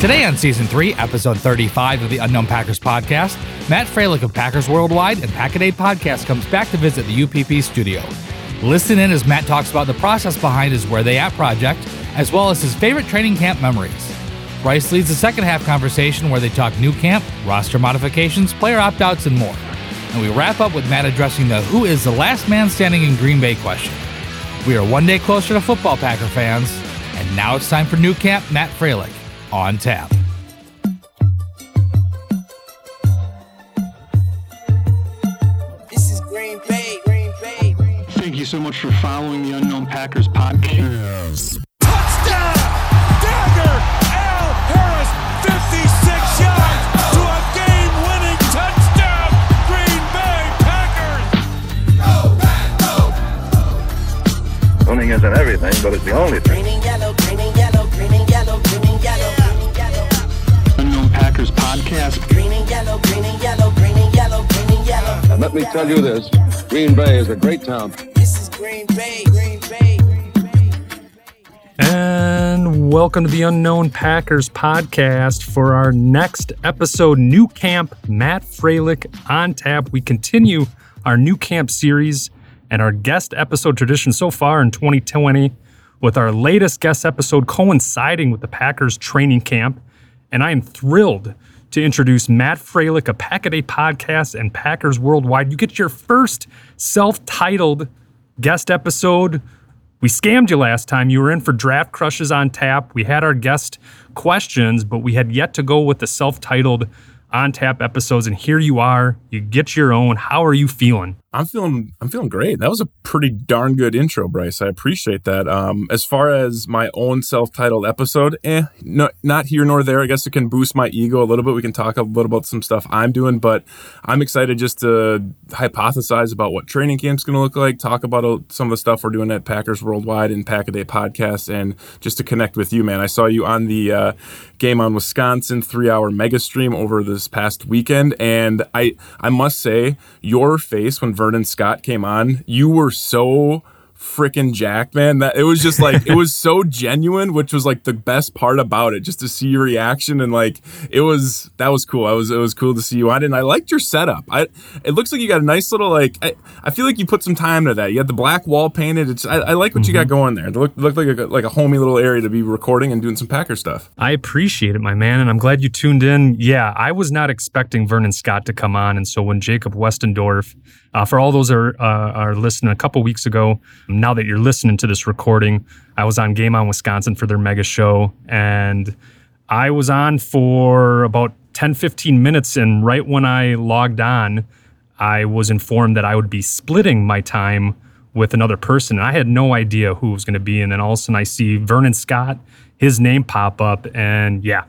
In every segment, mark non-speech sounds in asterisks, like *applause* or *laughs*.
Today on Season 3, Episode 35 of the Unknown Packers podcast, Matt Froehlich of Packers Worldwide and Pack a Day Podcast comes back to visit the UPP studio. Listen in as Matt talks about the process behind his Where They At project, as well as his favorite training camp memories. Brice leads the second half conversation where they talk new camp, roster modifications, player opt outs, and more. And we wrap up with Matt addressing the who is the last man standing in Green Bay question. We are one day closer to football Packer fans, and now it's time for new camp Matt Froehlich on tap. This is Green Bay, Green Bay. Thank you so much for following the Unknown Packers podcast. Touchdown! Dagger! Al Harris, 56 yards to a game-winning touchdown! Green Bay Packers! Winning isn't everything, but it's the only thing. Unknown podcast. Green and yellow, green and yellow, green and yellow, green and yellow. And let me tell you this Green Bay is a great town. This is Green Bay, Green Bay, Green Bay. And welcome to the Unknown Packers podcast for our next episode, New Camp Matt Froehlich on tap. We continue our New Camp series and our guest episode tradition so far in 2020 with our latest guest episode coinciding with the Packers training camp. And I am thrilled to introduce Matt Froehlich of Pack a Day Podcast and Packers Worldwide. You get your first self-titled guest episode we scammed you last time. You were in for Draft Crushes on Tap. We had our guest questions, but we had yet to go with the self titled on tap episodes. And here you are. You get your own. How are you feeling? I'm feeling I'm feeling great. That was a pretty darn good intro, Brice. I appreciate that. Um, as far as my own self-titled episode, eh, no, not here nor there. I guess it can boost my ego a little bit. We can talk a little about some stuff I'm doing, but I'm excited just to hypothesize about what training camp's going to look like. Talk about uh, some of the stuff we're doing at Packers Worldwide and Pack a Day Podcast, and just to connect with you, man. I saw you on the uh, game on Wisconsin three-hour mega stream over this past weekend, and I I must say your face when Vernon Scott came on, you were so freaking jacked, man. That it was just like it was so *laughs* genuine, which was like the best part about it, just to see your reaction and like it was that was cool. I was it was cool to see you on it. And I liked your setup. I it looks like you got a nice little like I, I feel like you put some time to that. You got the black wall painted. It's I, I like what you got mm-hmm. going there. It looked looked like a like a homey little area to be recording and doing some Packer stuff. I appreciate it, my man, and I'm glad you tuned in. Yeah, I was not expecting Vernon Scott to come on, and so when Jacob Westendorf, uh, for all those are uh, are listening, a couple weeks ago, now that you're listening to this recording, I was on Game on Wisconsin for their mega show, and I was on for about 10, 15 minutes, and right when I logged on, I was informed that I would be splitting my time with another person. And I had no idea who was going to be. And then all of a sudden I see Vernon Scott, his name pop up. And yeah,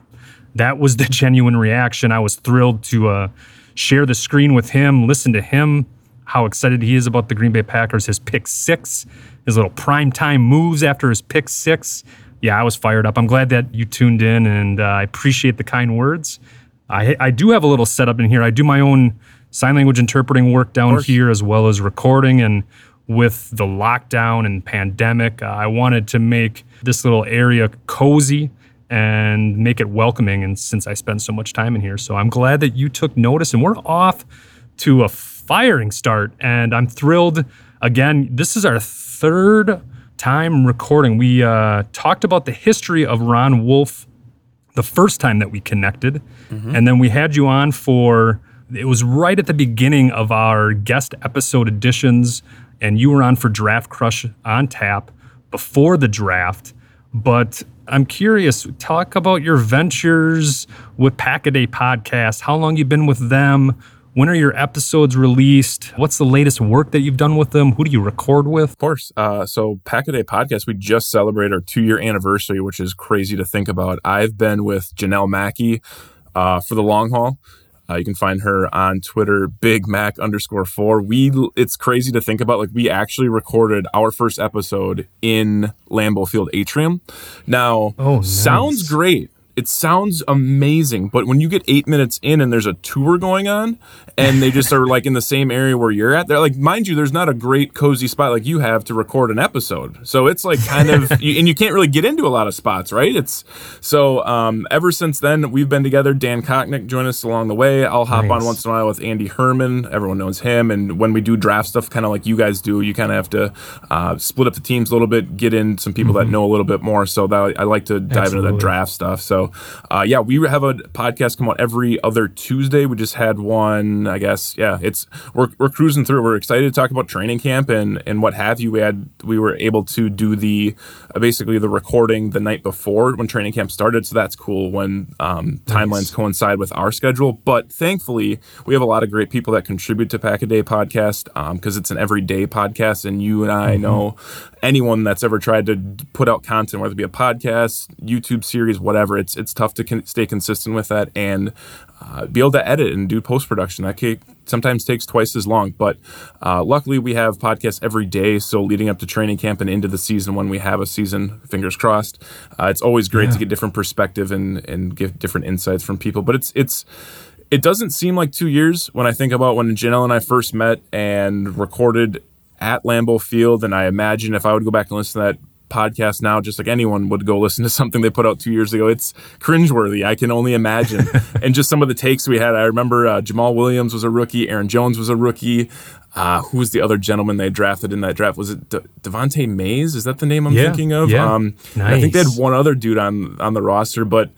that was the *laughs* genuine reaction. I was thrilled to uh, share the screen with him, listen to him, how excited he is about the Green Bay Packers, his pick six, his little primetime moves after his pick six. Yeah, I was fired up. I'm glad that you tuned in and uh, I appreciate the kind words. I, I do have a little setup in here. I do my own sign language interpreting work down here as well as recording. And with the lockdown and pandemic, uh, I wanted to make this little area cozy and make it welcoming. And since I spend so much time in here, so I'm glad that you took notice and we're off to a firing start. And I'm thrilled. Again, this is our third time recording. We uh, talked about the history of Ron Wolf the first time that we connected. And then we had you on for, it was right at the beginning of our guest episode editions. And you were on for Draft Crush on tap before the draft. But I'm curious, talk about your ventures with Pack a Day Podcast. How long you've been with them? When are your episodes released? What's the latest work that you've done with them? Who do you record with? Of course. Uh, so Pack a Day Podcast, we just celebrated our two year anniversary, which is crazy to think about. I've been with Janelle Mackey uh, for the long haul. Uh, you can find her on Twitter, Big Mac underscore four. We it's crazy to think about. Like we actually recorded our first episode in Lambeau Field atrium. Now, Oh, nice. sounds great. It sounds amazing, but when you get eight minutes in and there's a tour going on, and they just are like in the same area where you're at, they're like, mind you, there's not a great cozy spot like you have to record an episode. So it's like kind of, *laughs* and you can't really get into a lot of spots, right? It's so um, ever since then we've been together. Dan Kochnick joined us along the way. I'll hop Nice. on once in a while with Andy Herman. Everyone knows him, and when we do draft stuff, kind of like you guys do, you kind of have to uh, split up the teams a little bit, get in some people that know a little bit more. So that I like to dive into Mm-hmm. That draft stuff. So, uh, yeah, we have a podcast come out every other Tuesday. We just had one, I guess. Yeah, it's we're, we're cruising through. We're excited to talk about training camp and and what have you. We had we were able to do the uh, basically the recording the night before when training camp started. So that's cool when um, timelines coincide with our schedule. But thankfully, we have a lot of great people that contribute to Pack a Day podcast because it's an everyday podcast, and you and I know anyone that's ever tried to put out content, whether it be a podcast, YouTube series, whatever. It's it's tough to con- stay consistent with that and uh, be able to edit and do post production. That ca- sometimes takes twice as long, but uh, luckily we have podcasts every day. So leading up to training camp and into the season, when we have a season, fingers crossed, uh, it's always great to get different perspective and and give different insights from people. But it's it's it doesn't seem like two years when I think about when Janelle and I first met and recorded at Lambeau Field. And I imagine if I would go back and listen to that podcast now, just like anyone would go listen to *laughs* something they put out two years ago, it's cringeworthy. I can only imagine. *laughs* and just some of the takes we had. I remember uh, Jamaal Williams was a rookie, Aaron Jones was a rookie. Uh, who was the other gentleman they drafted in that draft? Was it De- Devante Mays? Is that the name I'm Yeah, thinking of? yeah. Um, and I think they had one other dude on on the roster, but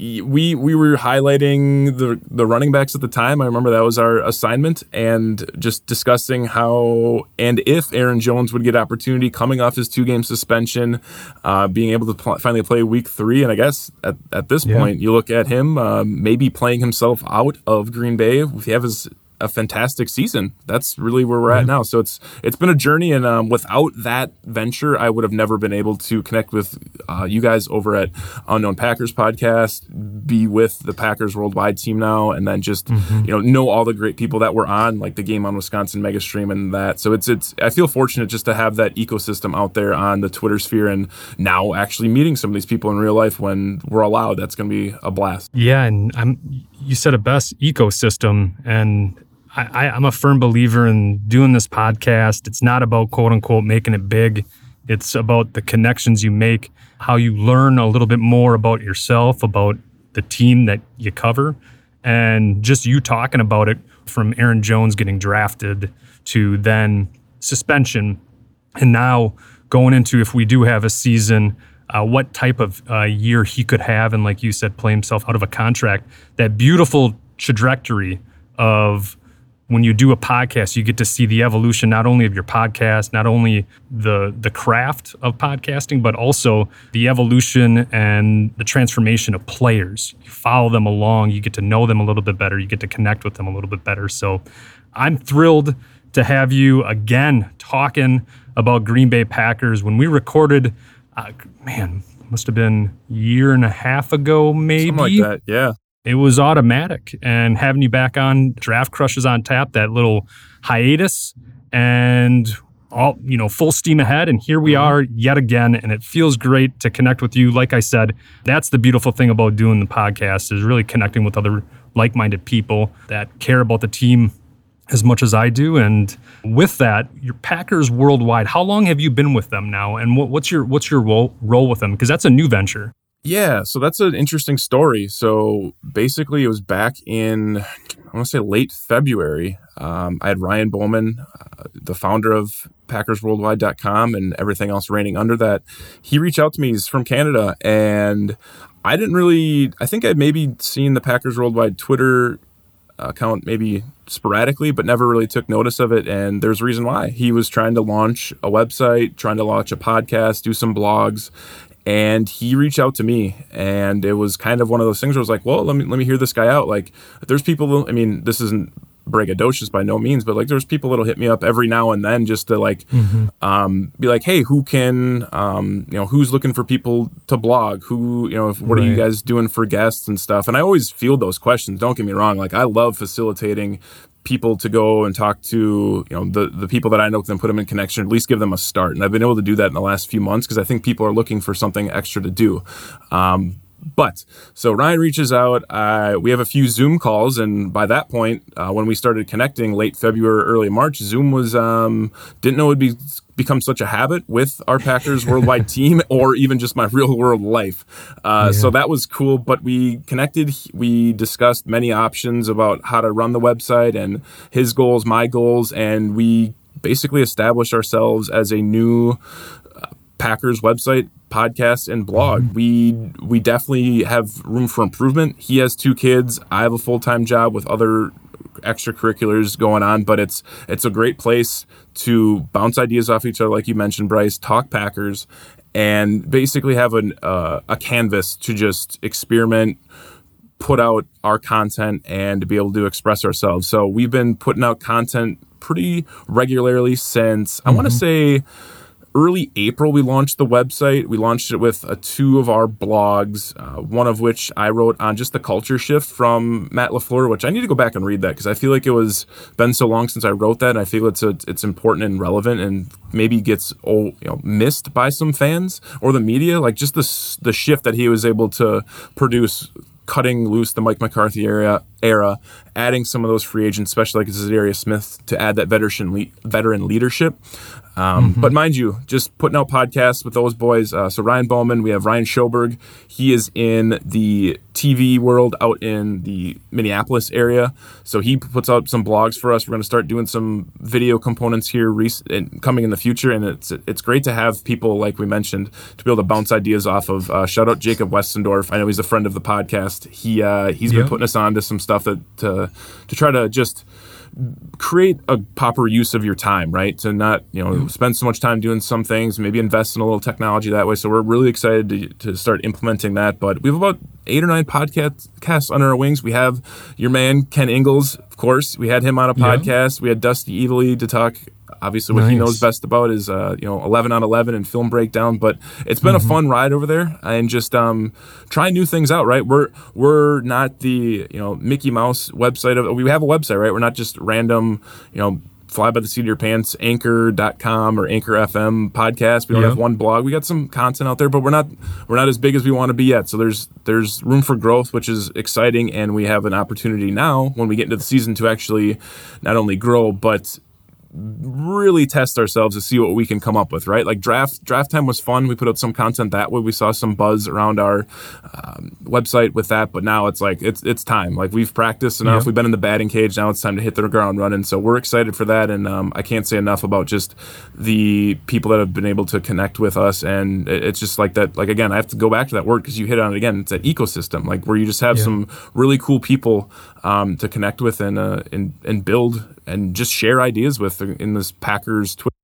we we were highlighting the the running backs at the time. I remember that was our assignment, and just discussing how and if Aaron Jones would get opportunity coming off his two game suspension, uh, being able to pl- finally play Week Three, and I guess at, at this Yeah. point you look at him uh, maybe playing himself out of Green Bay if he have his a fantastic season. That's really where we're at now. So it's it's been a journey, and um, without that venture, I would have never been able to connect with uh, you guys over at Unknown Packers podcast, be with the Packers Worldwide team now, and then just you know know all the great people that were on like the game on Wisconsin Mega Stream and that. So it's it's I feel fortunate just to have that ecosystem out there on the Twitter sphere, and now actually meeting some of these people in real life when we're allowed. That's going to be a blast. Yeah, and I'm you said it best ecosystem, and I, I'm a firm believer in doing this podcast. It's not about quote unquote making it big. It's about the connections you make, how you learn a little bit more about yourself, about the team that you cover, and just you talking about it from Aaron Jones getting drafted to then suspension and now going into if we do have a season, uh, what type of uh, year he could have, and like you said, play himself out of a contract. That beautiful trajectory of when you do a podcast, you get to see the evolution not only of your podcast, not only the the craft of podcasting, but also the evolution and the transformation of players. You follow them along, you get to know them a little bit better, you get to connect with them a little bit better. So I'm thrilled to have you again talking about Green Bay Packers. When we recorded, uh, man, must have been a year and a half ago, maybe Something like that. Yeah. It was automatic and having you back on draft crushes on tap that little hiatus and all you know full steam ahead and here we mm-hmm. are yet again and it feels great to connect with you. Like i said that's the beautiful thing about doing the podcast is really connecting with other like-minded people that care about the team as much as i do and with that your packers worldwide how long have you been with them now and what, what's your what's your role, role with them? Because that's a new venture Yeah, so that's an interesting story. So basically, it was back in, I want to say late February. Um, I had Ryan Bowman, uh, the founder of PackersWorldwide.com and everything else reigning under that. He reached out to me. He's from Canada. And I didn't really, I think I'd maybe seen the Packers Worldwide Twitter account maybe sporadically, but never really took notice of it. And there's a reason why. He was trying to launch a website, trying to launch a podcast, do some blogs. And he reached out to me, and it was kind of one of those things where I was like, "Well, let me let me hear this guy out." Like, there's people. I mean, this isn't braggadocious by no means, but like, there's people that'll hit me up every now and then just to like, um, be like, "Hey, who can, um, you know, who's looking for people to blog? Who, you know, what are you guys doing for guests and stuff?" And I always field those questions. Don't get me wrong; like, I love facilitating people to go and talk to you know the the people that I know can put them in connection at least give them a start. And I've been able to do that in the last few months because I think people are looking for something extra to do. Um, but so Ryan reaches out. Uh, we have a few Zoom calls, and by that point, uh, when we started connecting late February, early March, Zoom was um, didn't know it'd be become such a habit with our Packers worldwide *laughs* team, or even just my real world life. Uh, So that was cool. But we connected. We discussed many options about how to run the website and his goals, my goals, and we basically established ourselves as a new Packers website, podcast, and blog. We we definitely have room for improvement. He has two kids. I have a full time job with other extracurriculars going on, but it's it's a great place to bounce ideas off each other, like you mentioned, Brice. Talk Packers, and basically have an uh, a canvas to just experiment. Put out our content and to be able to express ourselves. So we've been putting out content pretty regularly since I want to say early April, we launched the website. We launched it with uh, two of our blogs, uh, one of which I wrote on just the culture shift from Matt LaFleur, which I need to go back and read that because I feel like it was been so long since I wrote that. And I feel it's a, it's important and relevant and maybe gets oh, you know missed by some fans or the media. Like just the the shift that he was able to produce cutting loose the Mike McCarthy era, era, adding some of those free agents, especially like Za'Darius Smith, to add that veteran le- veteran leadership. Um, But mind you, just putting out podcasts with those boys. Uh, so Ryan Bowman, we have Ryan Schoberg. He is in the TV world out in the Minneapolis area. So he puts out some blogs for us. We're going to start doing some video components here and coming in the future. And it's it's great to have people like we mentioned to be able to bounce ideas off of. Uh, shout out Jacob Westendorf. I know he's a friend of the podcast. He uh, he's Yeah. been putting us on to some stuff that to to try to just create a proper use of your time, right? To not, you know, mm-hmm. spend so much time doing some things, maybe invest in a little technology that way. So we're really excited to, to start implementing that. But we have about eight or nine podcasts under our wings. We have your man, Ken Ingalls, of course. We had him on a Yeah. podcast. We had Dusty Evely to talk. Obviously, what he knows best about is, uh, you know, 11 on 11 and film breakdown. But it's been a fun ride over there and just um, trying new things out, right? We're we're not the, you know, Mickey Mouse website. of We have a website, right? We're not just random, you know, fly by the seat of your pants anchor.com or anchor fm podcast we don't Yeah. have one blog we got some content out there but we're not we're not as big as we want to be yet so there's there's room for growth which is exciting and we have an opportunity now when we get into the season to actually not only grow but really test ourselves to see what we can come up with, right? Like draft draft time was fun. We put out some content that way. We saw some buzz around our um, website with that, but now it's like it's it's time. Like we've practiced enough. Yeah. We've been in the batting cage. Now it's time to hit the ground running. So we're excited for that, and um, I can't say enough about just the people that have been able to connect with us. And it- it's just like that. Like again, I have to go back to that word because you hit on it again. It's that ecosystem, like where you just have Yeah. some really cool people um, to connect with and uh, and and build and just share ideas with in this Packers Twitter.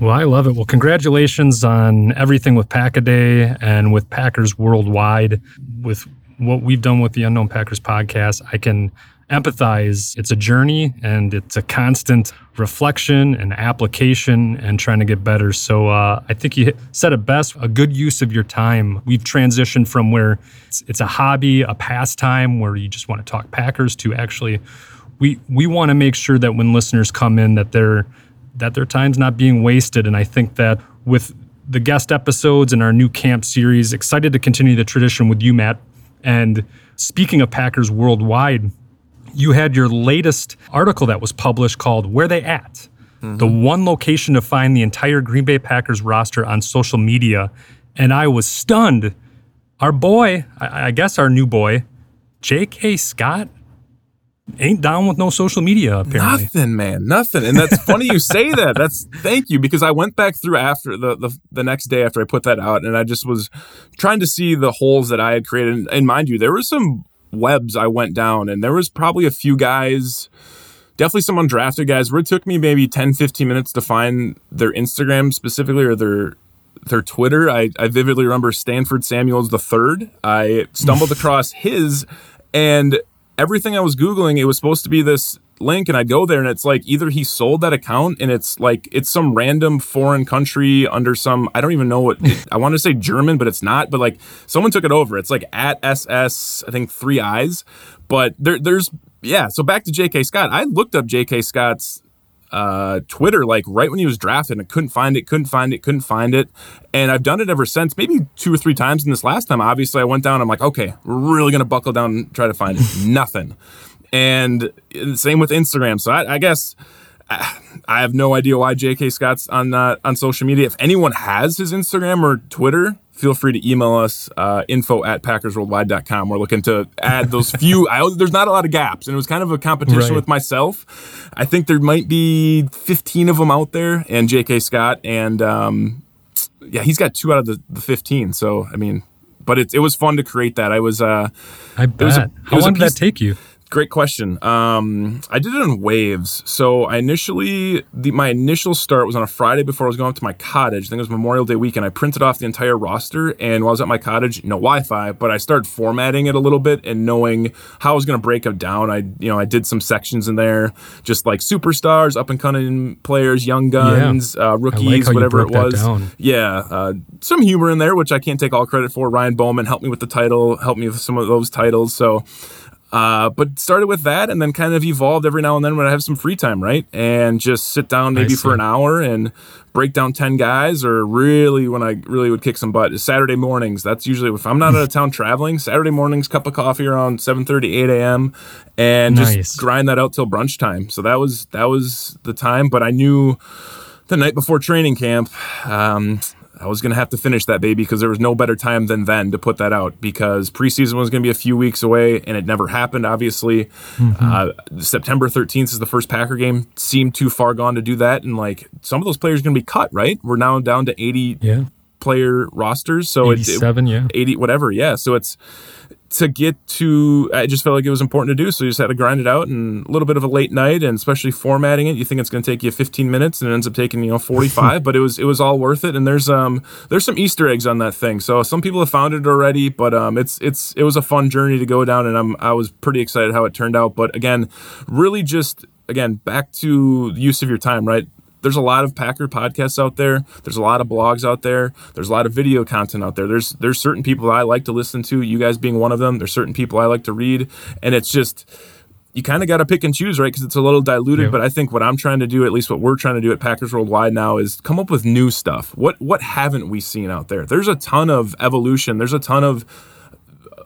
Well, I love it. Well, congratulations on everything with Pack a Day and with Packers worldwide. With what we've done with the Unknown Packers podcast, I can empathize. It's a journey and it's a constant reflection and application and trying to get better. So uh, I think you said it best a good use of your time. We've transitioned from where it's, it's a hobby, a pastime where you just want to talk Packers to actually we we want to make sure that when listeners come in that they're that their time's not being wasted and i think that with the guest episodes and our new camp series excited to continue the tradition with you matt and speaking of packers worldwide you had your latest article that was published called where they at mm-hmm. the one location to find the entire green bay packers roster on social media and i was stunned our boy i, I guess our new boy j.k scott ain't down with no social media apparently. Nothing, man, nothing. And that's funny you say that. *laughs* That's thank you because I went back through after the, the the next day after I put that out, and I just was trying to see the holes that I had created. And, and mind you, there were some webs I went down, and there was probably a few guys. Definitely some undrafted guys where it took me maybe 10, 15 minutes to find their Instagram specifically or their their Twitter. I, I vividly remember Stanford Samuels the third. I stumbled *laughs* across his and everything I was Googling, it was supposed to be this link and I'd go there and it's like either he sold that account and it's like it's some random foreign country under some I don't even know what *laughs* I want to say German but it's not but like someone took it over it's like at SS I think three eyes but there there's yeah so back to JK Scott I looked up JK Scott's uh, Twitter like right when he was drafted and couldn't find it, couldn't find it, couldn't find it. And I've done it ever since, maybe two or three times. And this last time, obviously, I went down. I'm like, okay, we're really gonna buckle down and try to find it. *laughs* Nothing. And same with Instagram. So I, I guess. I have no idea why J.K. Scott's on uh, on social media. If anyone has his Instagram or Twitter, feel free to email us uh, info at packersworldwide.com. We're looking to add those *laughs* few. I, there's not a lot of gaps, and it was kind of a competition Right. with myself. I think there might be 15 of them out there, and J.K. Scott, and um, yeah, he's got two out of the, the 15. So I mean, but it, it was fun to create that. I was uh, I was a- bet. it How was long did that take you? Great question. Um, I did it in waves. So I initially, the, my initial start was on a Friday before I was going up to my cottage. I think it was Memorial Day weekend. I printed off the entire roster, and while I was at my cottage, no Wi-Fi, but I started formatting it a little bit and knowing how I was going to break it down. I, you know, I did some sections in there, just like superstars, up and coming players, young guns, uh, rookies, you whatever it was. Yeah, uh, some humor in there, which I can't take all credit for. Ryan Bowman helped me with the title, helped me with some of those titles. So, uh, but started with that and then kind of evolved every now and then when I have some free time, right? And just sit down maybe for an hour and break down 10 guys or really when I really would kick some butt is Saturday mornings. That's usually if I'm not out of *laughs* town traveling, Saturday mornings, cup of coffee around 7:30, 8 a.m. and Nice. just grind that out till brunch time. So that was that was the time. But I knew the night before training camp, um, I was going to have to finish that baby because there was no better time than then to put that out because preseason was going to be a few weeks away and it never happened, obviously. Uh, September 13th is the first Packer game. Seemed too far gone to do that. And like some of those players are going to be cut, right? We're now down to 80 Yeah. player rosters. So it- it, 87, yeah. 80, whatever. Yeah. So it's to get to, I just felt like it was important to do. So you just had to grind it out and a little bit of a late night and especially formatting it. You think it's going to take you 15 minutes and it ends up taking, you know, 45, *laughs* but it was, it was all worth it. And there's, um, there's some Easter eggs on that thing. So some people have found it already, but, um, it's, it's, it was a fun journey to go down and I'm, I was pretty excited how it turned out. But again, really just, again, back to use of your time, right? There's a lot of Packer podcasts out there. There's a lot of blogs out there. There's a lot of video content out there. There's there's certain people that I like to listen to. You guys being one of them. There's certain people I like to read, and it's just you kind of got to pick and choose, right? Because it's a little diluted. Yeah. But I think what I'm trying to do, at least what we're trying to do at Packers Worldwide now, is come up with new stuff. What what haven't we seen out there? There's a ton of evolution. There's a ton of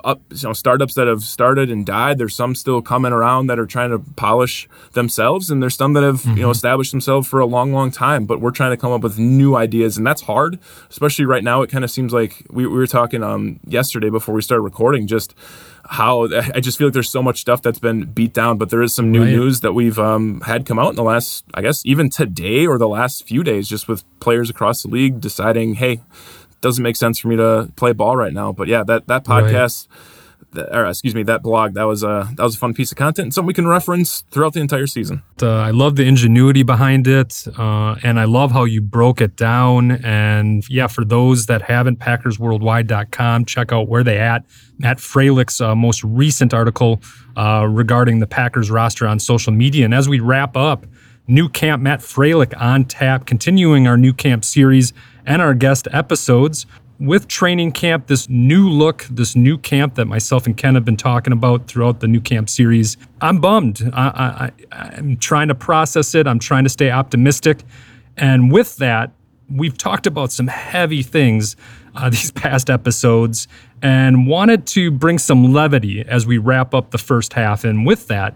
up you know startups that have started and died there's some still coming around that are trying to polish themselves and there's some that have you know established themselves for a long long time but we're trying to come up with new ideas and that's hard especially right now it kind of seems like we, we were talking um yesterday before we started recording just how I just feel like there's so much stuff that's been beat down, but there is some new Right. news that we've um, had come out in the last, I guess, even today or the last few days, just with players across the league deciding, hey, doesn't make sense for me to play ball right now. But yeah, that that Right. podcast, that, or excuse me, that blog, that was a that was a fun piece of content and something we can reference throughout the entire season. Uh, I love the ingenuity behind it, uh, and I love how you broke it down. And yeah, for those that haven't, PackersWorldwide.com, check out where they at. Matt Froehlich's uh, most recent article uh, regarding the Packers roster on social media. And as we wrap up, new camp Matt Froehlich on tap, continuing our new camp series and our guest episodes. With training camp, this new look, this new camp that myself and Ken have been talking about throughout the new camp series, I'm bummed. I, I, I'm trying to process it. I'm trying to stay optimistic. And with that, we've talked about some heavy things uh, *laughs* these past episodes and wanted to bring some levity as we wrap up the first half. And with that,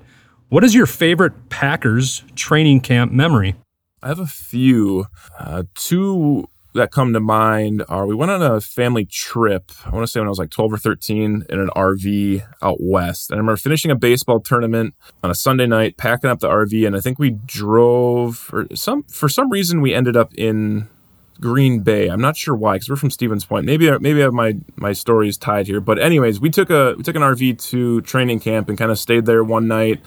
what is your favorite Packers training camp memory? I have a few. Uh, two that come to mind are we went on a family trip. I want to say when I was like 12 or 13 in an RV out west. And I remember finishing a baseball tournament on a Sunday night, packing up the RV, and I think we drove for some for some reason we ended up in Green Bay. I'm not sure why, because we're from Stevens Point. Maybe maybe I have my my stories tied here. But anyways, we took a we took an RV to training camp and kind of stayed there one night,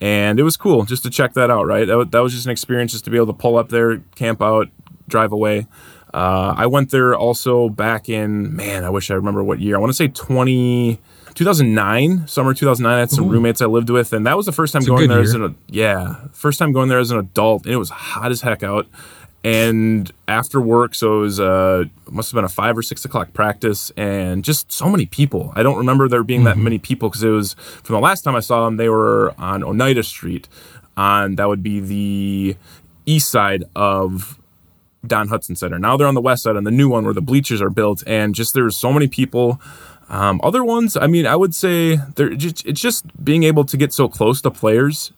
and it was cool just to check that out. Right, that, that was just an experience just to be able to pull up there, camp out, drive away. Uh, I went there also back in man. I wish I remember what year. I want to say 20. 2009, summer 2009, I had some roommates I lived with, and that was the first time a going there as year. an yeah, first time going there as an adult, and it was hot as heck out. And after work, so it was uh, must have been a five or six o'clock practice, and just so many people. I don't remember there being that many people because it was from the last time I saw them. They were on Oneida Street. on that would be the east side of Don Hutson Center. Now they're on the west side on the new one where the bleachers are built, and just there's so many people. Um, other ones, I mean, I would say they're just, it's just being able to get so close to players,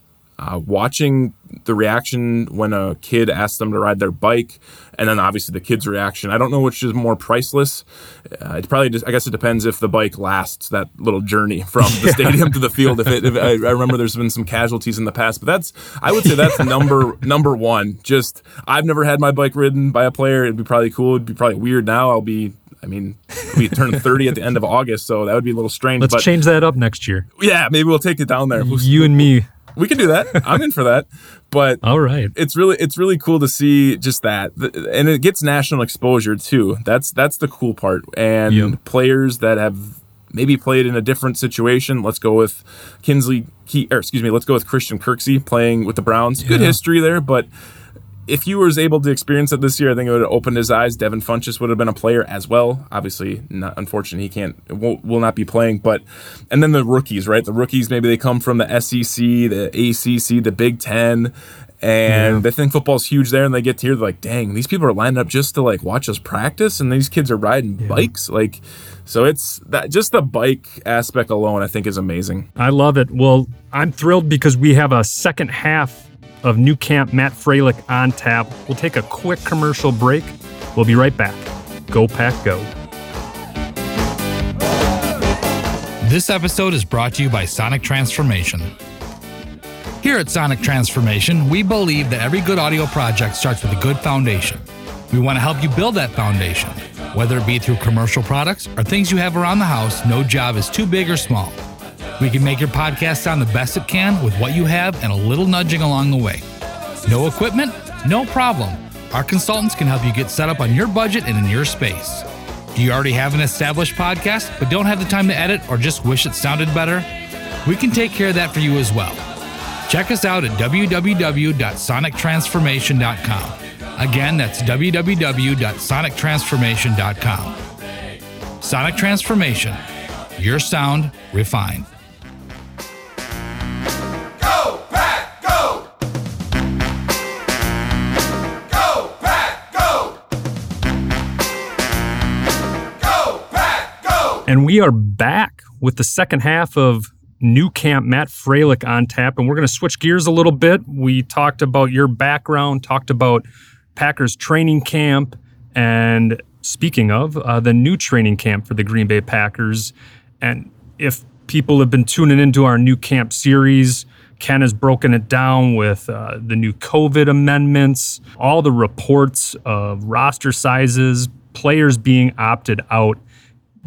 uh, watching the reaction when a kid asks them to ride their bike, and then obviously the kid's reaction. I don't know which is more priceless. Uh, it probably just, I guess it depends if the bike lasts that little journey *laughs* from the stadium to the field. If it, if I, I remember there's been some casualties in the past, but that's I would say that's number *laughs* number one. Just I've never had my bike ridden by a player. It'd be probably cool. It'd be probably weird now. I'll be I mean, we turn *laughs* 30 at the end of August, so that would be a little strange. Let's but change that up next year. yeah, maybe we'll take it down there. We'll- You and me. We can do that. I'm in for that. But All right. it's really it's really cool to see just that, and it gets national exposure too. That's that's the cool part. And Yep. players that have maybe played in a different situation. Let's go with Kingsley, Key, or excuse me, let's go with Christian Kirksey playing with the Browns. Good history there, but if he was able to experience it this year, I think it would have opened his eyes. Devin Funchess would have been a player as well. Obviously, not unfortunately, he can't will, will not be playing. But and then the rookies, right? The rookies maybe they come from the SEC, the ACC, the Big Ten, and they think football's huge there, and they get here, they're like, dang, these people are lining up just to like watch us practice, and these kids are riding bikes, like. So it's that just the bike aspect alone, I think, is amazing. I love it. Well, I'm thrilled because we have a second half of New Camp Matt Froehlich on tap. We'll take a quick commercial break. We'll be right back. Go Pack Go. This episode is brought to you by Sonic Transformation. Here at Sonic Transformation, we believe that every good audio project starts with a good foundation. We want to help you build that foundation. Whether it be through commercial products or things you have around the house, no job is too big or small. We can make your podcast sound the best it can with what you have and a little nudging along the way. No equipment? No problem. Our consultants can help you get set up on your budget and in your space. Do you already have an established podcast but don't have the time to edit or just wish it sounded better? We can take care of that for you as well. Check us out at www.sonictransformation.com. Again, that's www.sonictransformation.com. Sonic Transformation, your sound refined. And we are back with the second half of New Camp Matt Froehlich on tap. And we're going to switch gears a little bit. We talked about your background, talked about Packers training camp, and speaking of, uh, the new training camp for the Green Bay Packers. And if people have been tuning into our new camp series, Ken has broken it down with uh, the new COVID amendments, all the reports of roster sizes, players being opted out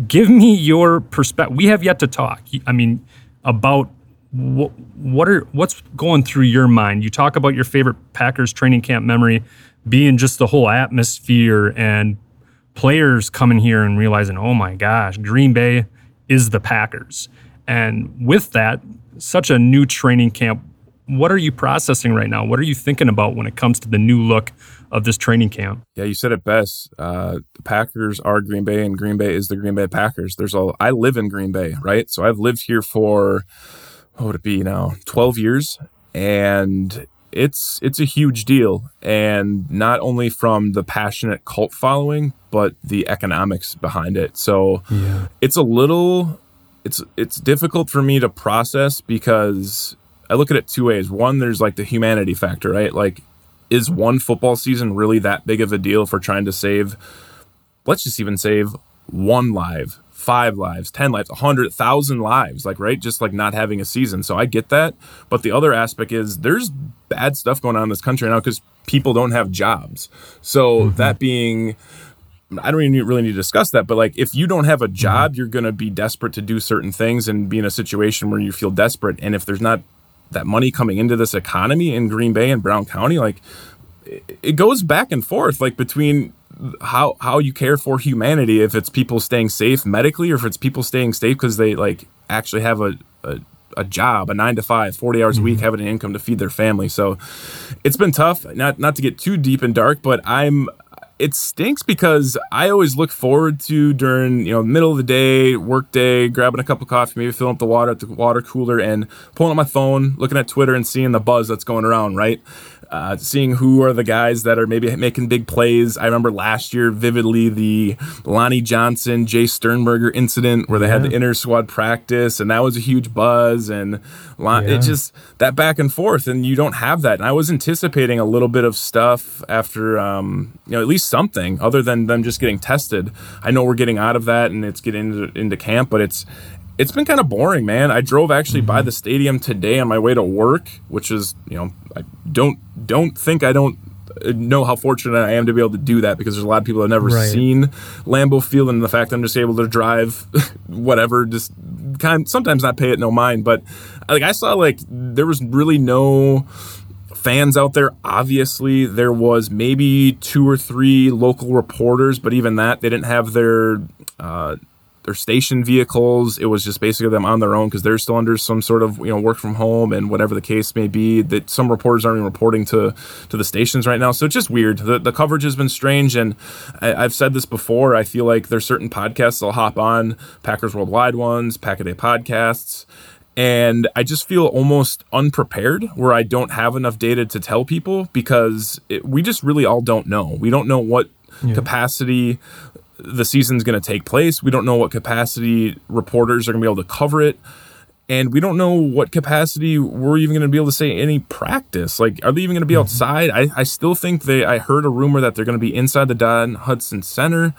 give me your perspective. We have yet to talk. I mean, about what, what are what's going through your mind. You talk about your favorite Packers training camp memory being just the whole atmosphere and players coming here and realizing, oh my gosh, Green Bay is the Packers. And with that, such a new training camp. What are you processing right now? What are you thinking about when it comes to the new look of this training camp? Yeah, you said it best. Uh, the Packers are Green Bay, and Green Bay is the Green Bay Packers. There's a. I live in Green Bay, right? So I've lived here for what would it be now? Twelve years, and it's it's a huge deal. And not only from the passionate cult following, but the economics behind it. So it's a little. It's it's difficult for me to process because I look at it two ways. One, there's like the humanity factor, right? Like is one football season really that big of a deal for trying to save let's just even save one live five lives ten lives a hundred thousand lives like right just like not having a season so i get that but the other aspect is there's bad stuff going on in this country now because people don't have jobs so mm-hmm. that being I don't even really need to discuss that, but like if you don't have a mm-hmm. job, you're going to be desperate to do certain things and be in a situation where you feel desperate. And if there's not that money coming into this economy in Green Bay and Brown County, like it, goes back and forth, like between how how you care for humanity, if it's people staying safe medically, or if it's people staying safe because they like actually have a, a a job, a nine to five, 40 hours a week, mm-hmm. having an income to feed their family. So it's been tough. Not not to get too deep and dark, but I'm it stinks because I always look forward to during you know middle of the day, work day, grabbing a cup of coffee, maybe filling up the water at the water cooler, and pulling up my phone, looking at Twitter, and seeing the buzz that's going around. Right, uh, seeing who are the guys that are maybe making big plays. I remember last year vividly the Lonnie Johnson, Jace Sternberger incident where they had the inter squad practice, and that was a huge buzz. And Lon- Yeah. it just that back and forth, and you don't have that. And I was anticipating a little bit of stuff after, um, you know, at least something other than them just getting tested. I know we're getting out of that, and it's getting into, into camp, but it's it's been kind of boring, man. I drove actually by Mm-hmm. the stadium today on my way to work, which is, you know, I don't don't think I don't uh, know how fortunate I am to be able to do that because there's a lot of people that have never Right. seen Lambeau Field, and the fact I'm just able to drive *laughs* whatever, just kind sometimes not pay it no mind, but like I saw like there was really no fans out there. Obviously, there was maybe two or three local reporters, but even that, they didn't have their uh, their station vehicles. It was just basically them on their own because they're still under some sort of you know work from home and whatever the case may be. That some reporters aren't even reporting to to the stations right now, so it's just weird. The, the coverage has been strange, and I, I've said this before. I feel like there's certain podcasts I'll hop on, Packers Worldwide ones, Pack a Day podcasts and I just feel almost unprepared where I don't have enough data to tell people because it, we just really all don't know. We don't know what capacity the season's going to take place. We don't know what capacity reporters are going to be able to cover it. And we don't know what capacity we're even going to be able to say any practice. Like, are they even going to be mm-hmm. outside? I, I still think they, I heard a rumor that they're going to be inside the Don Hutson Center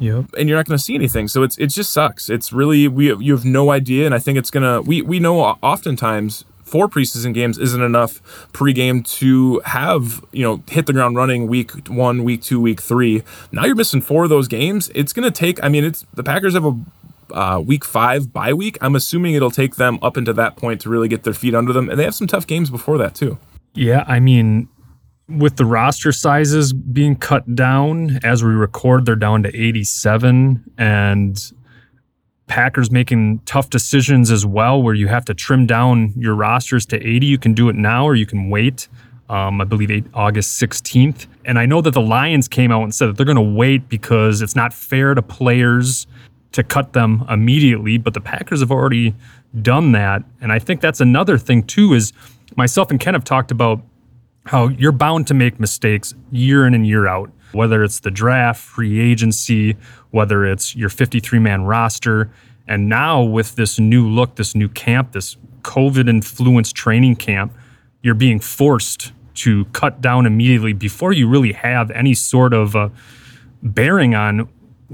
Yep. and you're not going to see anything. So it's it just sucks. It's really we you have no idea, and I think it's gonna we we know oftentimes four preseason games isn't enough pregame to have you know hit the ground running week one, week two, week three. Now you're missing four of those games. It's gonna take. I mean, it's the Packers have a. Uh, week five bye week. I'm assuming it'll take them up into that point to really get their feet under them, and they have some tough games before that too. Yeah, I mean, with the roster sizes being cut down as we record, they're down to 87, and Packers making tough decisions as well, where you have to trim down your rosters to 80. You can do it now, or you can wait. Um, I believe eight, August 16th. And I know that the Lions came out and said that they're going to wait because it's not fair to players to cut them immediately. But the Packers have already done that. And I think that's another thing, too, is myself and Ken have talked about how you're bound to make mistakes year in and year out, whether it's the draft, free agency, whether it's your 53 man roster. And now with this new look, this new camp, this COVID influenced training camp, you're being forced to cut down immediately before you really have any sort of uh, bearing on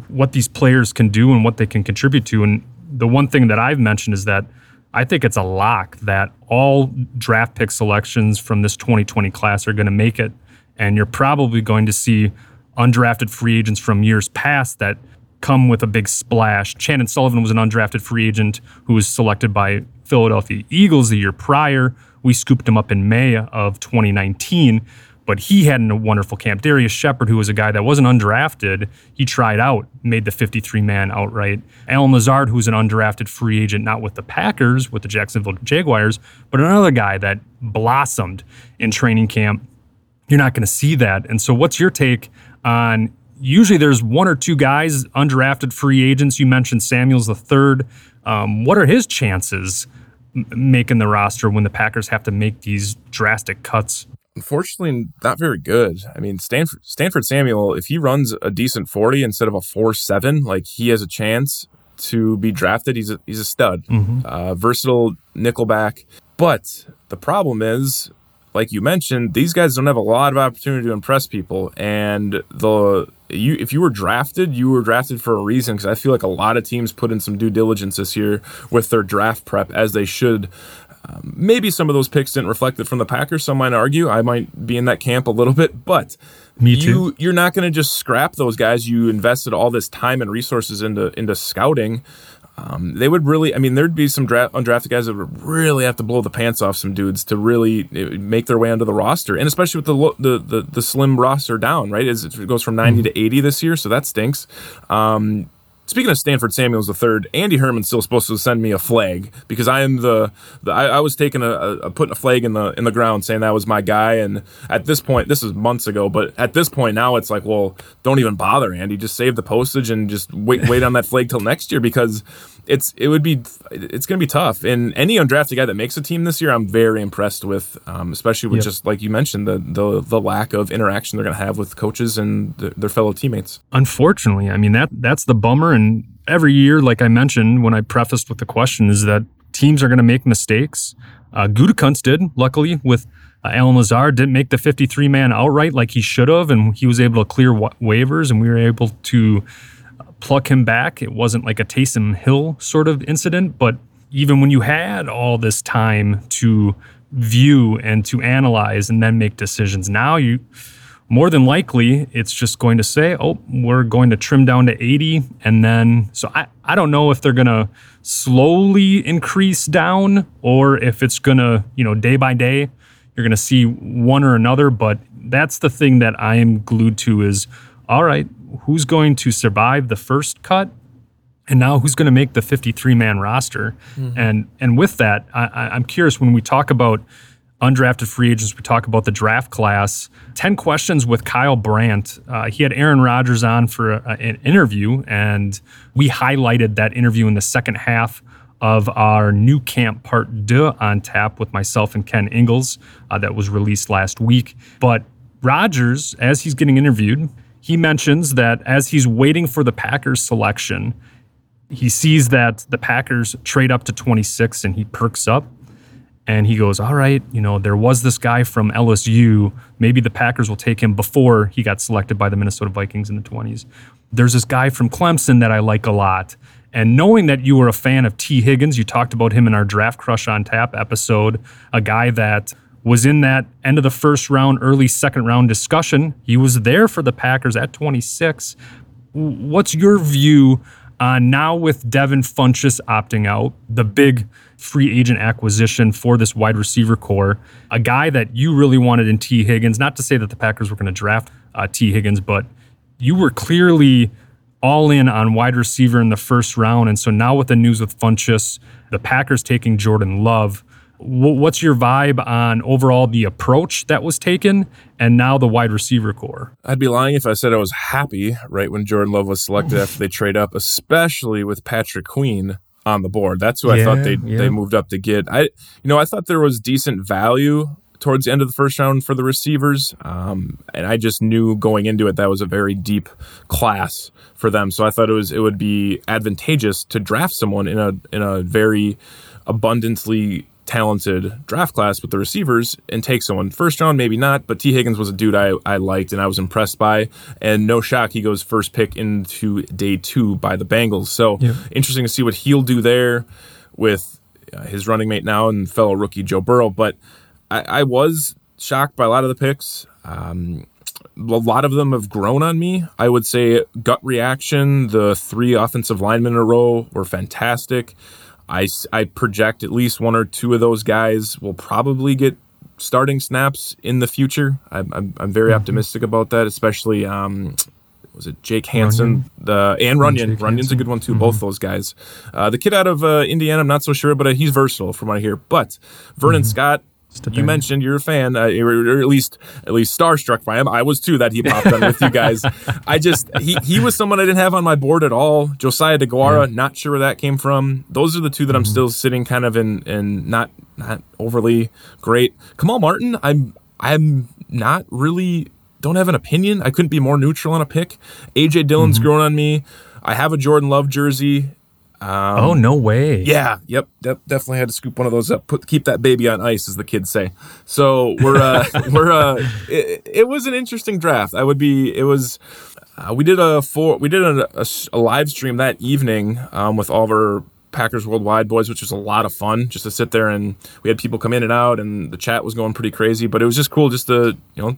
what these players can do and what they can contribute to. And the one thing that I've mentioned is that I think it's a lock that all draft pick selections from this 2020 class are going to make it. And you're probably going to see undrafted free agents from years past that come with a big splash. Chandon Sullivan was an undrafted free agent who was selected by Philadelphia Eagles the year prior. We scooped him up in May of 2019, but he had a wonderful camp. Darrius Shepherd, who was a guy that wasn't undrafted, he tried out, made the 53 man outright. Allen Lazard, who's an undrafted free agent, not with the Packers, with the Jacksonville Jaguars, but another guy that blossomed in training camp. You're not going to see that. And so, what's your take on? Usually, there's one or two guys, undrafted free agents. You mentioned Samuels the third. Um, what are his chances m- making the roster when the Packers have to make these drastic cuts? unfortunately not very good. I mean, Stanford Stanford Samuel, if he runs a decent forty instead of a four seven, like he has a chance to be drafted. He's a he's a stud, uh, versatile nickelback. But the problem is, like you mentioned, these guys don't have a lot of opportunity to impress people, and the you if you were drafted, you were drafted for a reason. Because I feel like a lot of teams put in some due diligence this year with their draft prep, as they should. Um, maybe some of those picks didn't reflect it from the Packers. Some might argue. I might be in that camp a little bit, but Me you too. you're not going to just scrap those guys. You invested all this time and resources into into scouting. Um, they would really, I mean, there'd be some draft, undrafted guys that would really have to blow the pants off some dudes to really uh, make their way onto the roster, and especially with the lo- the the, the slim roster down, right? As it goes from 90 to 80 this year, so that stinks. Um, Speaking of Stanford Samuels III, Andy Herman's still supposed to send me a flag because I am the, the I, I was taking a, a putting a flag in the in the ground saying that was my guy. And at this point, this is months ago, but at this point now it's like, well, don't even bother, Andy. Just save the postage and just wait wait on that flag till next year because it's it would be it's going to be tough. And any undrafted guy that makes a team this year, I'm very impressed with, um, especially with Yep. just like you mentioned the the the lack of interaction they're going to have with coaches and th- their fellow teammates. Unfortunately, I mean that that's the bummer. And every year, like I mentioned when I prefaced with the question, is that teams are going to make mistakes. Uh, Gutekunst did, luckily, with uh, Allen Lazard didn't make the 53 man outright like he should have, and he was able to clear wa- waivers, and we were able to pluck him back. It wasn't like a Taysom Hill sort of incident, but even when you had all this time to view and to analyze and then make decisions, now you more than likely it's just going to say, oh, we're going to trim down to 80. And then, so I, I don't know if they're going to slowly increase down or if it's going to, you know, day by day, you're going to see one or another. But that's the thing that I am glued to is, all right, who's going to survive the first cut? And now who's going to make the 53 man roster? And and with that, I- I'm curious when we talk about undrafted free agents, we talk about the draft class. 10 questions with Kyle Brandt. Uh, he had Aaron Rodgers on for a, an interview, and we highlighted that interview in the second half of our new camp part deux on tap with myself and Ken ingles uh, that was released last week. But Rodgers, as he's getting interviewed, he mentions that as he's waiting for the Packers selection, he sees that the Packers trade up to 26 and he perks up and he goes, All right, you know, there was this guy from LSU. Maybe the Packers will take him before he got selected by the Minnesota Vikings in the 20s. There's this guy from Clemson that I like a lot. And knowing that you were a fan of Tee Higgins, you talked about him in our Draft Crush on Tap episode, a guy that was in that end of the first round, early second round discussion. He was there for the Packers at 26 what's your view on now with Devin Funchess opting out, the big free agent acquisition for this wide receiver core, a guy that you really wanted in Tee Higgins? Not to say that the Packers were going to draft uh, Tee Higgins, but you were clearly all in on wide receiver in the first round. And so now with the news with Funchess, the Packers taking Jordan Love, what's your vibe on overall the approach that was taken and now the wide receiver core? I'd be lying if I said I was happy right when Jordan Love was selected after they trade up, especially with Patrick Queen on the board. That's who I thought they yeah. they moved up to get. I you know I thought there was decent value towards the end of the first round for the receivers, um, and I just knew going into it that was a very deep class for them. So I thought it was it would be advantageous to draft someone in a in a very abundantly talented draft class with the receivers and take someone. First round maybe not but Tee Higgins was a dude i, I liked and i was impressed by. And no shock he goes first pick into day two by the bengals. So interesting to see what he'll do there with uh, his running mate now and fellow rookie joe burrow. But i, I was shocked by a lot of the picks. Um, a lot of them have grown on me. I would say gut reaction, the three offensive linemen in a row were fantastic. I, I project at least one or two of those guys will probably get starting snaps in the future. I'm, I'm, I'm very optimistic about that, especially, um, was it Jake Hanson? The and Runyan. Jake Runyan's a good one too. Both those guys. Uh, the kid out of uh, Indiana, I'm not so sure, but uh, he's versatile from what I hear. But Vernon Scott, you mentioned you're a fan, uh, or, at least at least starstruck by him. I was too that he popped on with you guys. *laughs* I just he he was someone I didn't have on my board at all. Josiah DeGuara, not sure where that came from. Those are the two that I'm still sitting kind of in in not not overly great. Kamal Martin, I'm I'm not really don't have an opinion. I couldn't be more neutral on a pick. AJ Dillon's growing on me. I have a Jordan Love jersey. Oh, no way. Yeah, yep, de- definitely had to scoop one of those up. Put keep that baby on ice, as the kids say. So we're uh, *laughs* we're uh, it, it was an interesting draft. I would be. It was. Uh, we did a four. We did a live stream that evening um, with all of our Packers Worldwide boys, which was a lot of fun. Just to sit there and we had people come in and out, and the chat was going pretty crazy. But it was just cool, just to you know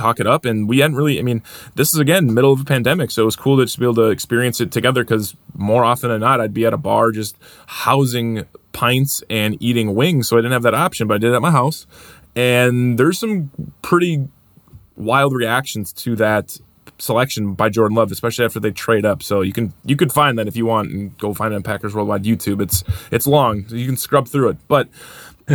talk it up and we hadn't really i mean this is again middle of a pandemic so it was cool to just be able to experience it together because more often than not i'd be at a bar just housing pints and eating wings so i didn't have that option but i did at my house and there's some pretty wild reactions to that selection by Jordan Love, especially after they trade up. So you can you could find that if you want and go find it on Packers Worldwide YouTube. It's it's long, so you can scrub through it. But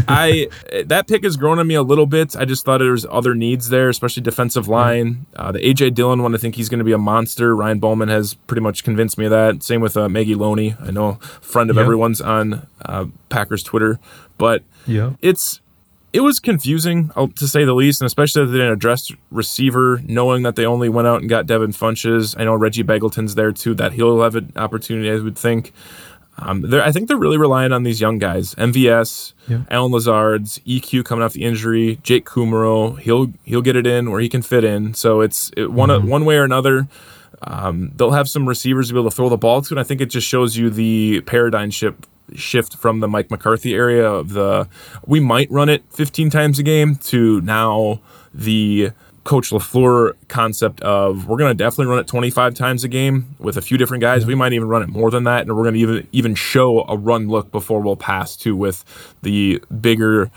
I that pick has grown on me a little bit. I just thought there was other needs there, especially defensive line. Uh, the AJ Dillon one, I think he's going to be a monster. Ryan Bowman has pretty much convinced me of that. Same with uh, Maggie Loney. I know friend of Yep. everyone's on uh, Packers Twitter, but Yeah. it's it was confusing to say the least, and especially that they didn't address receiver, knowing that they only went out and got Devin Funchess. I know Reggie Begelton's there too; that he'll have an opportunity, I would think. Um, I think they're really relying on these young guys, MVS, Yeah. Allen Lazard's, EQ coming off the injury, Jake Kumerow. He'll he'll get it in where he can fit in. So it's it, one one way or another. Um, they'll have some receivers to be able to throw the ball to, and I think it just shows you the paradigm shift shift from the Mike McCarthy area of the we might run it 15 times a game to now the Coach Lafleur concept of we're going to definitely run it 25 times a game with a few different guys. We might even run it more than that, and we're going to even even show a run look before we'll pass too with the bigger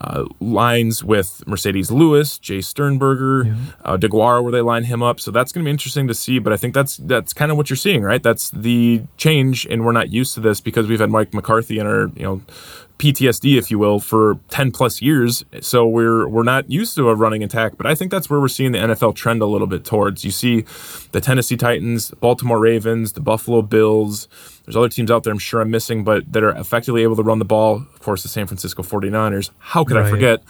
uh, lines with Marcedes Lewis, Jace Sternberger, uh, DeGuara, where they line him up. So that's going to be interesting to see. But I think that's that's kind of what you're seeing, right? That's the change, and we're not used to this because we've had Mike McCarthy in our you know PTSD, if you will, for 10 plus years. So we're we're not used to a running attack, but I think that's where we're seeing the NFL trend a little bit towards. You see the Tennessee Titans, Baltimore Ravens, the Buffalo Bills. There's other teams out there I'm sure I'm missing, but that are effectively able to run the ball. Of course, the San Francisco 49ers. How could I forget?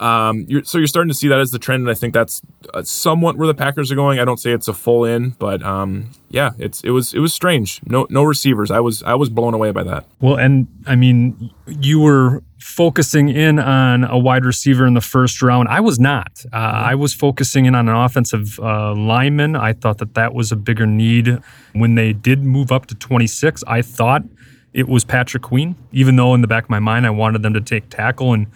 Um, you're, so you're starting to see that as the trend, and I think that's uh, somewhat where the Packers are going. I don't say it's a full in, but um, yeah, it's it was it was strange. No no receivers. I was I was blown away by that. Well, and I mean, you were focusing in on a wide receiver in the first round. I was not. Uh, I was focusing in on an offensive uh, lineman. I thought that that was a bigger need when they did move up to 26. I thought it was Patrick Queen, even though in the back of my mind I wanted them to take tackle. And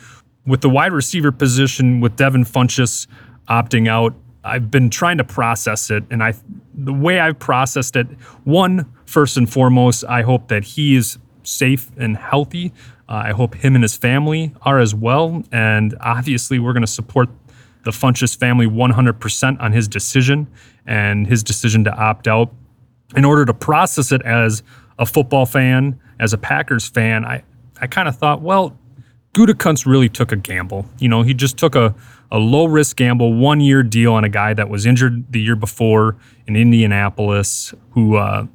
with the wide receiver position, with Devin Funchess opting out, I've been trying to process it, and I, the way I've processed it, one first and foremost, I hope that he is safe and healthy. Uh, I hope him and his family are as well, and obviously we're going to support the Funchess family 100% on his decision and his decision to opt out. In order to process it as a football fan, as a Packers fan, I, I kind of thought, well, Gutekunst really took a gamble. You know, he just took a, a low risk gamble, one year deal on a guy that was injured the year before in Indianapolis, who uh,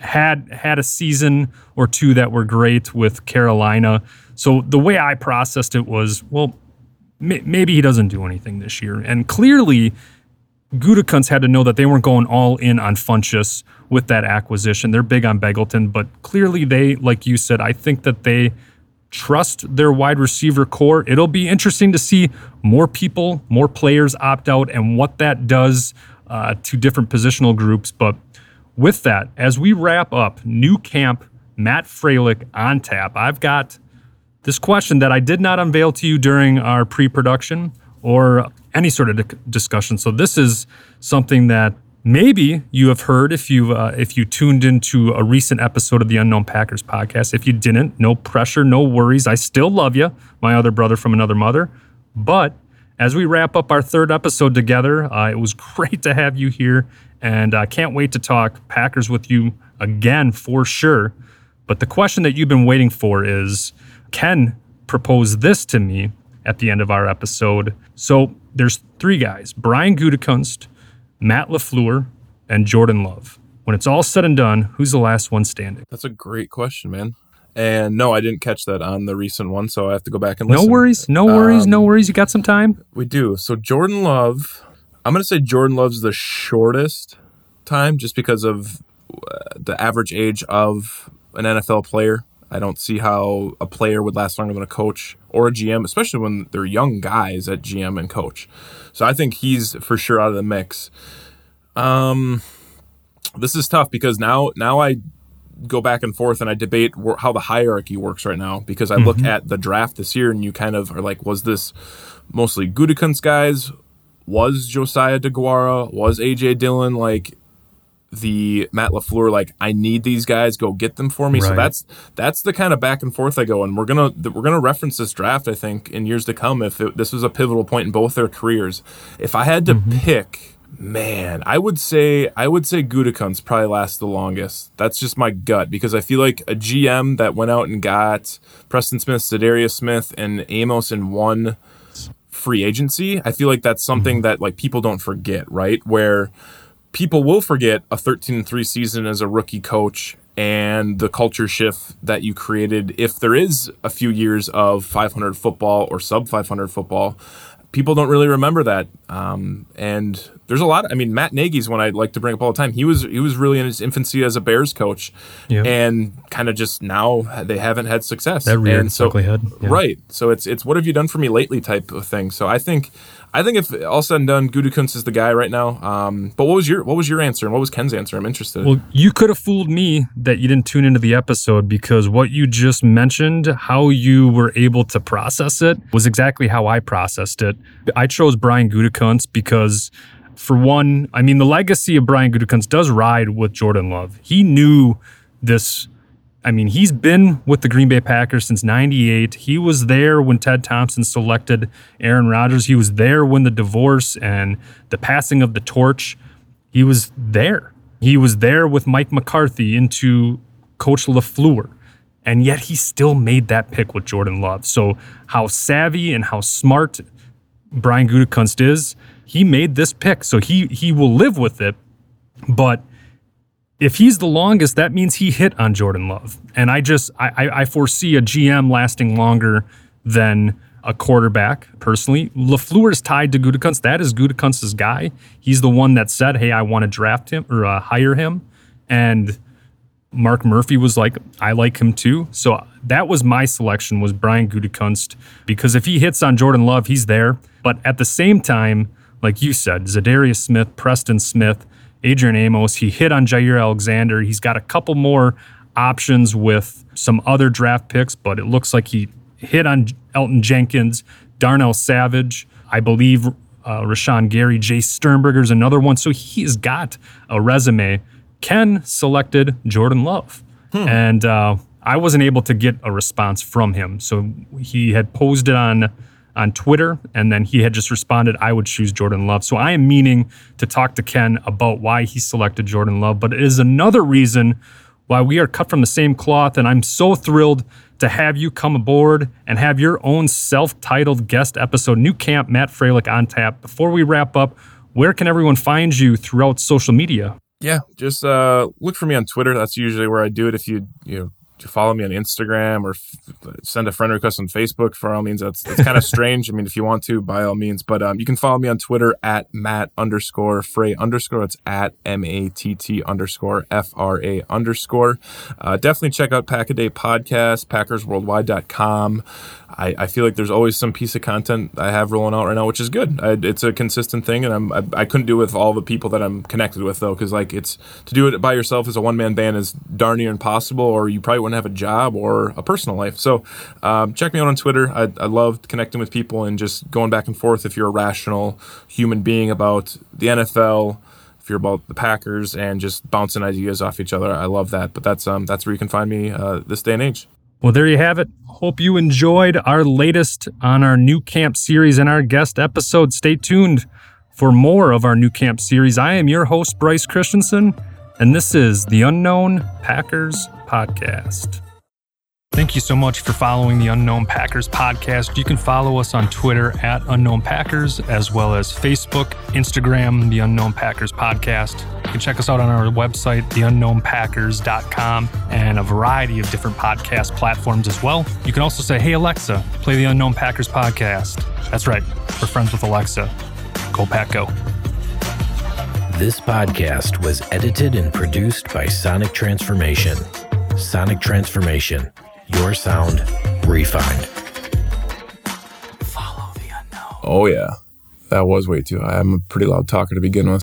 had had a season or two that were great with Carolina. So the way I processed it was, well, may, maybe he doesn't do anything this year, and clearly. Gutekunst had to know that they weren't going all in on Funchess with that acquisition. They're big on Begelton, but clearly they, like you said, I think that they trust their wide receiver core. It'll be interesting to see more people, more players opt out, and what that does uh, to different positional groups. But with that, as we wrap up new camp, Matt Froehlich on tap, I've got this question that I did not unveil to you during our pre-production or any sort of di- discussion. So this is something that maybe you have heard if you uh, if you tuned into a recent episode of the Unknown Packers podcast. If you didn't, no pressure, no worries. I still love you, my other brother from another mother. But as we wrap up our third episode together, uh, it was *laughs* great to have you here, and I can't wait to talk Packers with you again for sure. But the question that you've been waiting for is Ken proposed this to me at the end of our episode. So there's three guys Brian Gutekunst, Matt LaFleur, and Jordan Love. When it's all said and done, who's the last one standing? That's a great question, man. And no, I didn't catch that on the recent one, so I have to go back and listen. No worries, no worries, no Um, worries. You got some time? We do. So Jordan Love, I'm going to say Jordan Love's the shortest time just because of uh, the average age of an NFL player. I don't see how a player would last longer than a coach or a GM, especially when they're young guys at GM and coach. So I think he's for sure out of the mix. Um, this is tough because now now I go back and forth and I debate how the hierarchy works right now because I look at the draft this year and you kind of are like, was this mostly Gutekunst guys? Was Josiah DeGuara? Was AJ Dillon like the Matt Lafleur? Like, I need these guys, go get them for me. So that's that's the kind of back and forth I go, and we're gonna we're gonna reference this draft. I think in years to come, if it, this was a pivotal point in both their careers. If I had to mm-hmm. pick Man, I would say I would say Gutekunst probably lasts the longest. That's just my gut because I feel like a GM that went out and got Preston Smith, Za'Darius Smith, and Amos in one free agency. I feel like that's something mm-hmm. that like people don't forget, right? Where people will forget a 13 and 3 season as a rookie coach and the culture shift that you created if there is a few years of 500 football or sub 500 football people don't really remember that. Um, and there's a lot. I mean, Matt Nagy's one I like to bring up all the time. He was he was really in his infancy as a Bears coach, Yeah. and kind of just now they haven't had success. That reared and ugly head. Yeah. Right. So it's it's what have you done for me lately type of thing. So I think I think if all said and done, Gutekunst is the guy right now. Um, but what was your what was your answer and what was Ken's answer? I'm interested. Well, you could have fooled me that you didn't tune into the episode because what you just mentioned, how you were able to process it, was exactly how I processed it. I chose Brian Gutekunst because, for one, I mean, the legacy of Brian Gutekunst does ride with Jordan Love. He knew this. I mean, he's been with the Green Bay Packers since 98. He was there when Ted Thompson selected Aaron Rodgers. He was there when the divorce and the passing of the torch he was there. He was there with Mike McCarthy into Coach LaFleur. And yet he still made that pick with Jordan Love. So how savvy and how smart Brian Gutekunst is, he made this pick. So he he will live with it. But if he's the longest, that means he hit on Jordan Love. And I just I, I, foresee a GM lasting longer than a quarterback personally. LaFleur is tied to Gutekunst. That is Gutekunst's guy. He's the one that said, "Hey, I want to draft him or uh, hire him," and Mark Murphy was like, "I like him too." So that was my selection was Brian Gutekunst because if he hits on Jordan Love, he's there. But at the same time, like you said, Za'Darius Smith, Preston Smith, Adrian Amos, he hit on Jaire Alexander. He's got a couple more options with some other draft picks, but it looks like he hit on Elgton Jenkins, Darnell Savage, I believe uh, Rashan Gary, Jace Sternberger's another one. So he's got a resume. Ken selected Jordan Love, and uh, I wasn't able to get a response from him. So he had posed it on on Twitter, and then he had just responded, "I would choose Jordan Love." So I am meaning to talk to Ken about why he selected Jordan Love, but it is another reason why we are cut from the same cloth, and I'm so thrilled to have you come aboard and have your own self-titled guest episode, New Camp Matt Froehlich on tap. Before we wrap up, where can everyone find you throughout social media? Yeah, just uh, look for me on Twitter. That's usually where I do it. If you you know follow me on Instagram or f- send a friend request on Facebook, for all means, that's that's kind of *laughs* strange. I mean, if you want to, by all means. But um, you can follow me on Twitter at Matt underscore Frey underscore. It's at M A T T underscore F R A underscore. Uh, definitely check out Pack a Day Podcast, PackersWorldwide.com. I, I feel like there's always some piece of content I have rolling out right now, which is good. I, it's a consistent thing, and I'm I, I couldn't do it with all the people that I'm connected with though, because like it's to do it by yourself as a one man band is darn near impossible, or you probably wouldn't have a job or a personal life. So um, check me out on Twitter. I, I love connecting with people and just going back and forth. If you're a rational human being about the NFL, if you're about the Packers, and just bouncing ideas off each other, I love that. But that's um that's where you can find me uh, this day and age. Well, there you have it. Hope you enjoyed our latest on our new camp series and our guest episode. Stay tuned for more of our new camp series. I am your host, Brice Christensen, and this is the Unknown Packers Podcast. Thank you so much for following the Unknown Packers podcast. You can follow us on Twitter at Unknown Packers, as well as Facebook, Instagram, the Unknown Packers podcast. You can check us out on our website, theunknownpackers.com, and a variety of different podcast platforms as well. You can also say, Hey, Alexa, play the Unknown Packers podcast. That's right, we're friends with Alexa. Go Pack Go. This podcast was edited and produced by Sonic Transformation. Sonic Transformation, your sound refined. Oh yeah, that was way too high. I'm a pretty loud talker to begin with.